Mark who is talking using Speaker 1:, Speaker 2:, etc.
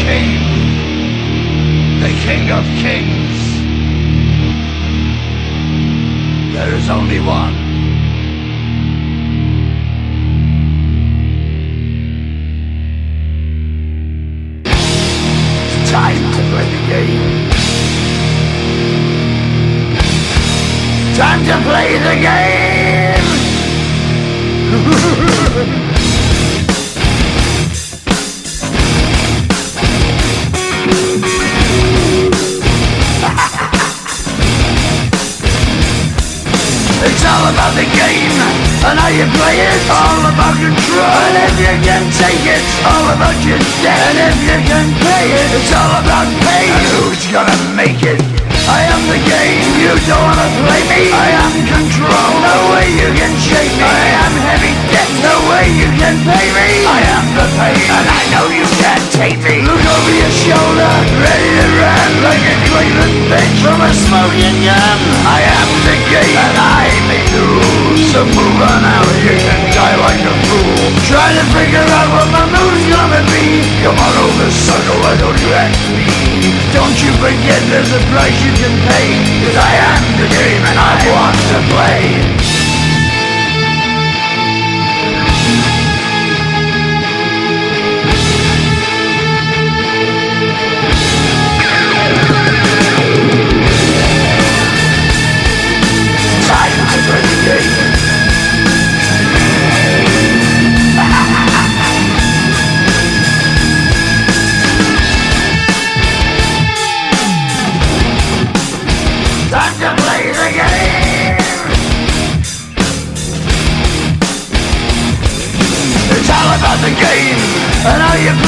Speaker 1: king, the king of kings. There is only one. Time to play the game. Time to play the game! It's all about the game and how you play it. All about control. And if you can take it, all about your debt. And if you can pay it, it's all about pay. And who's gonna make it? I am the game. You don't wanna play me. I am control. No way you can shake me. I am heavy debt. No way you can pay me. I am the pain, and I know you can't take me. Look over your shoulder, ready to run like a Cleveland bitch from a smoking gun. Trying to figure out what my move's gonna be. Come on over, sucker, why don't you ask me? Don't you forget there's a price you can pay. Cause I am the game, and I want to play. All about the game? And how you